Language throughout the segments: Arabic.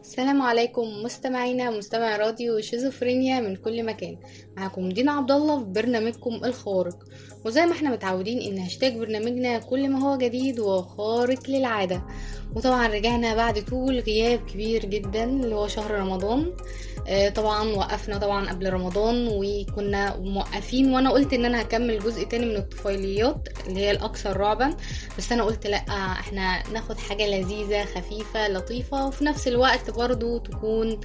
السلام عليكم مستمعينا مستمع راديو شيزوفرينيا من كل مكان. معكم دينا عبد الله في برنامجكم الخارق. وزي ما إحنا متعودين ان هاشتاج برنامجنا كل ما هو جديد وخارق للعادة. وطبعا رجعنا بعد طول غياب كبير جدا اللي هو شهر رمضان. طبعا وقفنا طبعا قبل رمضان وكنا موقفين وأنا قلت إن أنا هكمل جزء تاني من الطفيليات اللي هي الاكثر رعبا بس أنا قلت لأ إحنا ناخد حاجة لذيذة خفيفة لطيفة وفي نفس الوقت برضو تكون آه،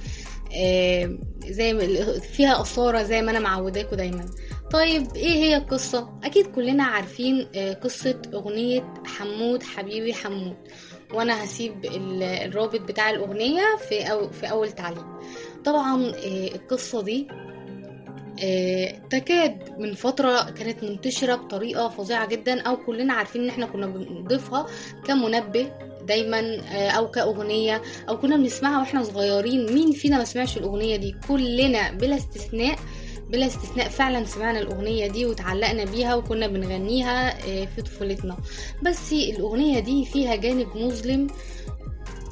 زي ما- فيها اثاره زي ما أنا معوداكوا دايما. طيب إيه هي القصة؟ أكيد كلنا عارفين آه، قصة أغنية حمود حبيبي حمود. وأنا هسيب ال- الرابط بتاع الأغنية في أو في أول تعليق. طبعا آه، القصة دي آه، تكاد من فترة كانت منتشرة بطريقة فظيعة جدا أو كلنا عارفين إن إحنا كنا بنضيفها كمنبه دايما آه، أو كأغنية أو كنا بنسمعها وإحنا صغيرين. مين فينا ما سمعش الأغنية دي؟ كلنا بلا استثناء بلا استثناء فعلا سمعنا الأغنية دي وتعلقنا بيها وكنا بنغنيها آه، في طفولتنا. بس الأغنية دي فيها جانب مظلم.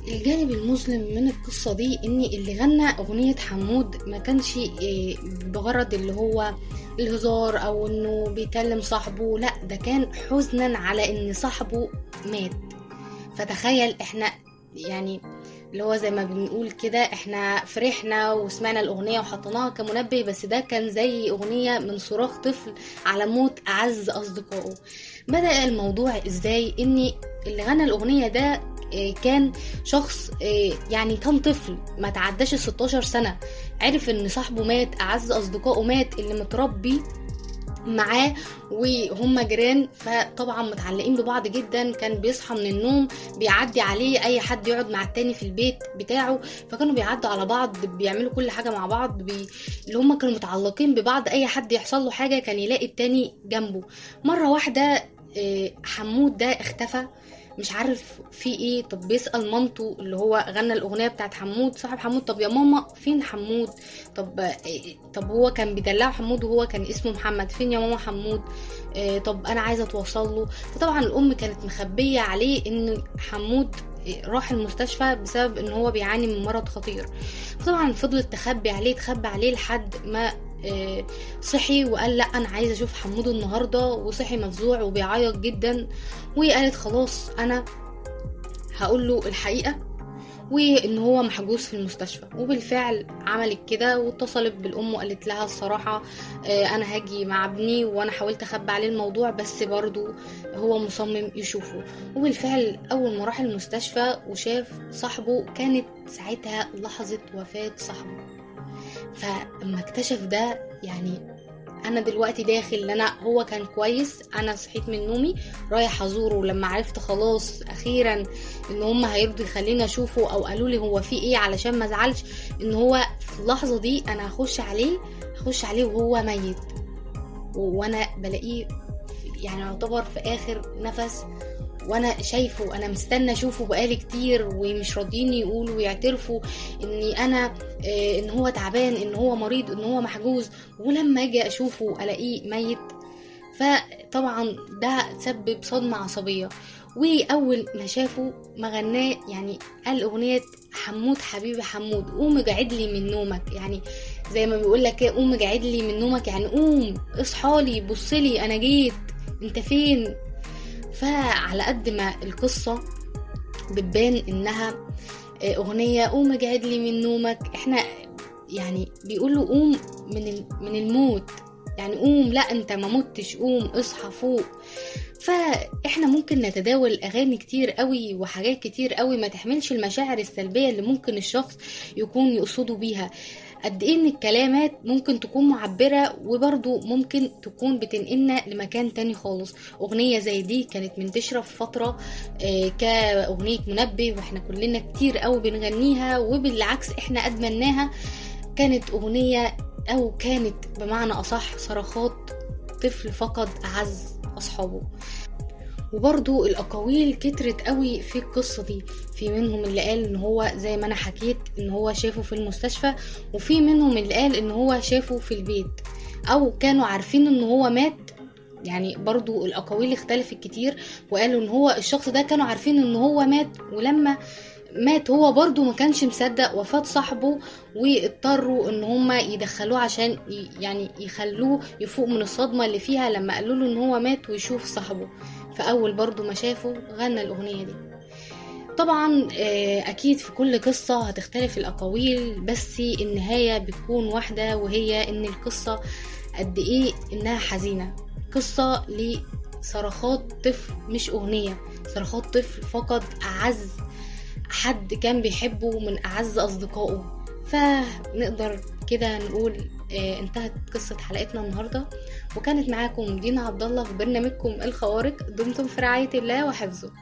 الجانب المظلم من القصة دي إن اللي غنى أغنية حمود ما كانش إيه، بغرض اللي هو الهزار أو إنه بيكلم صاحبه لأ ده كان حزنا على إن صاحبه مات. فتخيل إحنا يعني اللي هو زي ما بنقول كده إحنا فرحنا وسمعنا الأغنية وحطيناها كمنبه بس ده كان زي أغنية من صراخ طفل على موت أعز أصدقائه. بدأ الموضوع إزاي؟ ان اللي غنى الأغنية ده آه، كان شخص آه، يعني كان طفل ما تعداش ال 16 سنة. عرف إن صاحبه مات أعز أصدقائه مات اللي متربي معاه وهم جيران فطبعا متعلقين ببعض جدا كان بيصحى من النوم بيعدي عليه أي حد يقعد مع التاني في البيت بتاعه فكانوا بيعدوا على بعض بيعملوا كل حاجة مع بعض بي... اللي هم كانوا متعلقين ببعض أي حد يحصل له حاجة كان يلاقي التاني جنبه. مرة واحدة آه، حمود ده اختفى مش عارف في إيه. طب بيسأل مامته اللي هو غنى الأغنية بتاعت حمود صاحب حمود. طب يا ماما فين حمود؟ طب إيه طب هو كان بيدلعه حمود وهو كان اسمه محمد. فين يا ماما حمود؟ إيه طب أنا عايزه أتوصل له. فطبعا الأم كانت مخبية عليه إن حمود راح المستشفى بسبب إن هو بيعاني من مرض خطير. فطبعا فضلت تخبي عليه تخبي عليه لحد ما آه، صحي وقال لا أنا عايزة أشوف حمود النهارده وصحي مفزوع وبيعيط جدا. وهي قالت خلاص أنا هقول له الحقيقة وإن هو محجوز في المستشفى. وبالفعل عملت كده واتصلت بالأم وقالت لها الصراحة آه، أنا هاجي مع ابني وأنا حاولت أخبي عليه الموضوع بس برضو هو مصمم يشوفه. وبالفعل أول ما راح المستشفى وشاف صاحبه كانت ساعتها لحظة وفاة صاحبه. فلما اكتشف ده يعني أنا دلوقتي داخل إن أنا هو كان كويس أنا صحيت من نومي رايح أزوره. لما عرفت خلاص أخيرا إن هم هيرضوا يخليني أشوفه أو قالوا لي هو في إيه علشان ما أزعلش إن هو في اللحظة دي أنا هخش عليه هخش عليه وهو ميت. وأنا بلاقيه يعني يعتبر في آخر نفس وأنا شايفه أنا مستنى اشوفه بقالي كتير ومش راضيين يقولوا ويعترفوا اني أنا آه، ان هو تعبان ان هو مريض ان هو محجوز. ولما أجي اشوفه الاقيه ميت. فطبعا ده سبب صدمة عصبية. وأول ما شافه ما غناه يعني قال أغنية حمود حبيبي حمود. قوم اجعد لي من نومك. يعني زي ما بيقول لك قوم اجعد لي من نومك. يعني قوم اصحالي بصلي أنا جيت. أنت فين؟ فعلى قد ما القصة بتبان إنها آه، أغنية قوم اجعد لي من نومك. إحنا يعني بيقولوا قوم من من الموت. يعني قوم لا أنت ما متش قوم اصحى فوق. فإحنا ممكن نتداول أغاني كتير قوي وحاجات كتير قوي ما تحملش المشاعر السلبية اللي ممكن الشخص يكون يقصده بيها. قد إيه إن الكلمات ممكن تكون معبرة وبرضو ممكن تكون بتنقلنا لمكان تاني خالص. أغنية زي دي كانت منتشرة في فترة آه، كأغنية منبه وإحنا كلنا كتير قوي بنغنيها وبالعكس إحنا أدمناها. كانت أغنية أو كانت بمعنى أصح صرخات طفل فقد أعز أصحابه. وبرضو الأقاويل كترت قوي في القصة دي. في منهم اللي قال إن هو زي ما أنا حكيت إن هو شافه في المستشفى وفي منهم اللي قال إن هو شافه في البيت. أو كانوا عارفين إن هو مات. يعني برضو الأقاويل اختلفت كتير وقالوا إن هو الشخص ده كانوا عارفين إن هو مات. ولما مات هو برضو ما كانش مصدق وفاة صاحبه واضطروا إن هما يدخلوه عشان يعني يخلوه يفوق من الصدمة اللي فيها لما قالوا له إن هو مات ويشوف صاحبه. فاول برضو ما شافه غنى الأغنية دي. طبعا آه، أكيد في كل قصة هتختلف الأقاويل بس النهاية بتكون واحدة وهي إن القصة قد إيه إنها حزينة. قصة لصرخات طفل مش أغنية. صرخات طفل فقد أعز حد كان بيحبه من أعز أصدقائه. فنقدر كده نقول انتهت قصة حلقتنا النهاردة. وكانت معاكم دينا عبد الله في برنامجكم الخوارق. دمتم في رعاية الله وحفظه.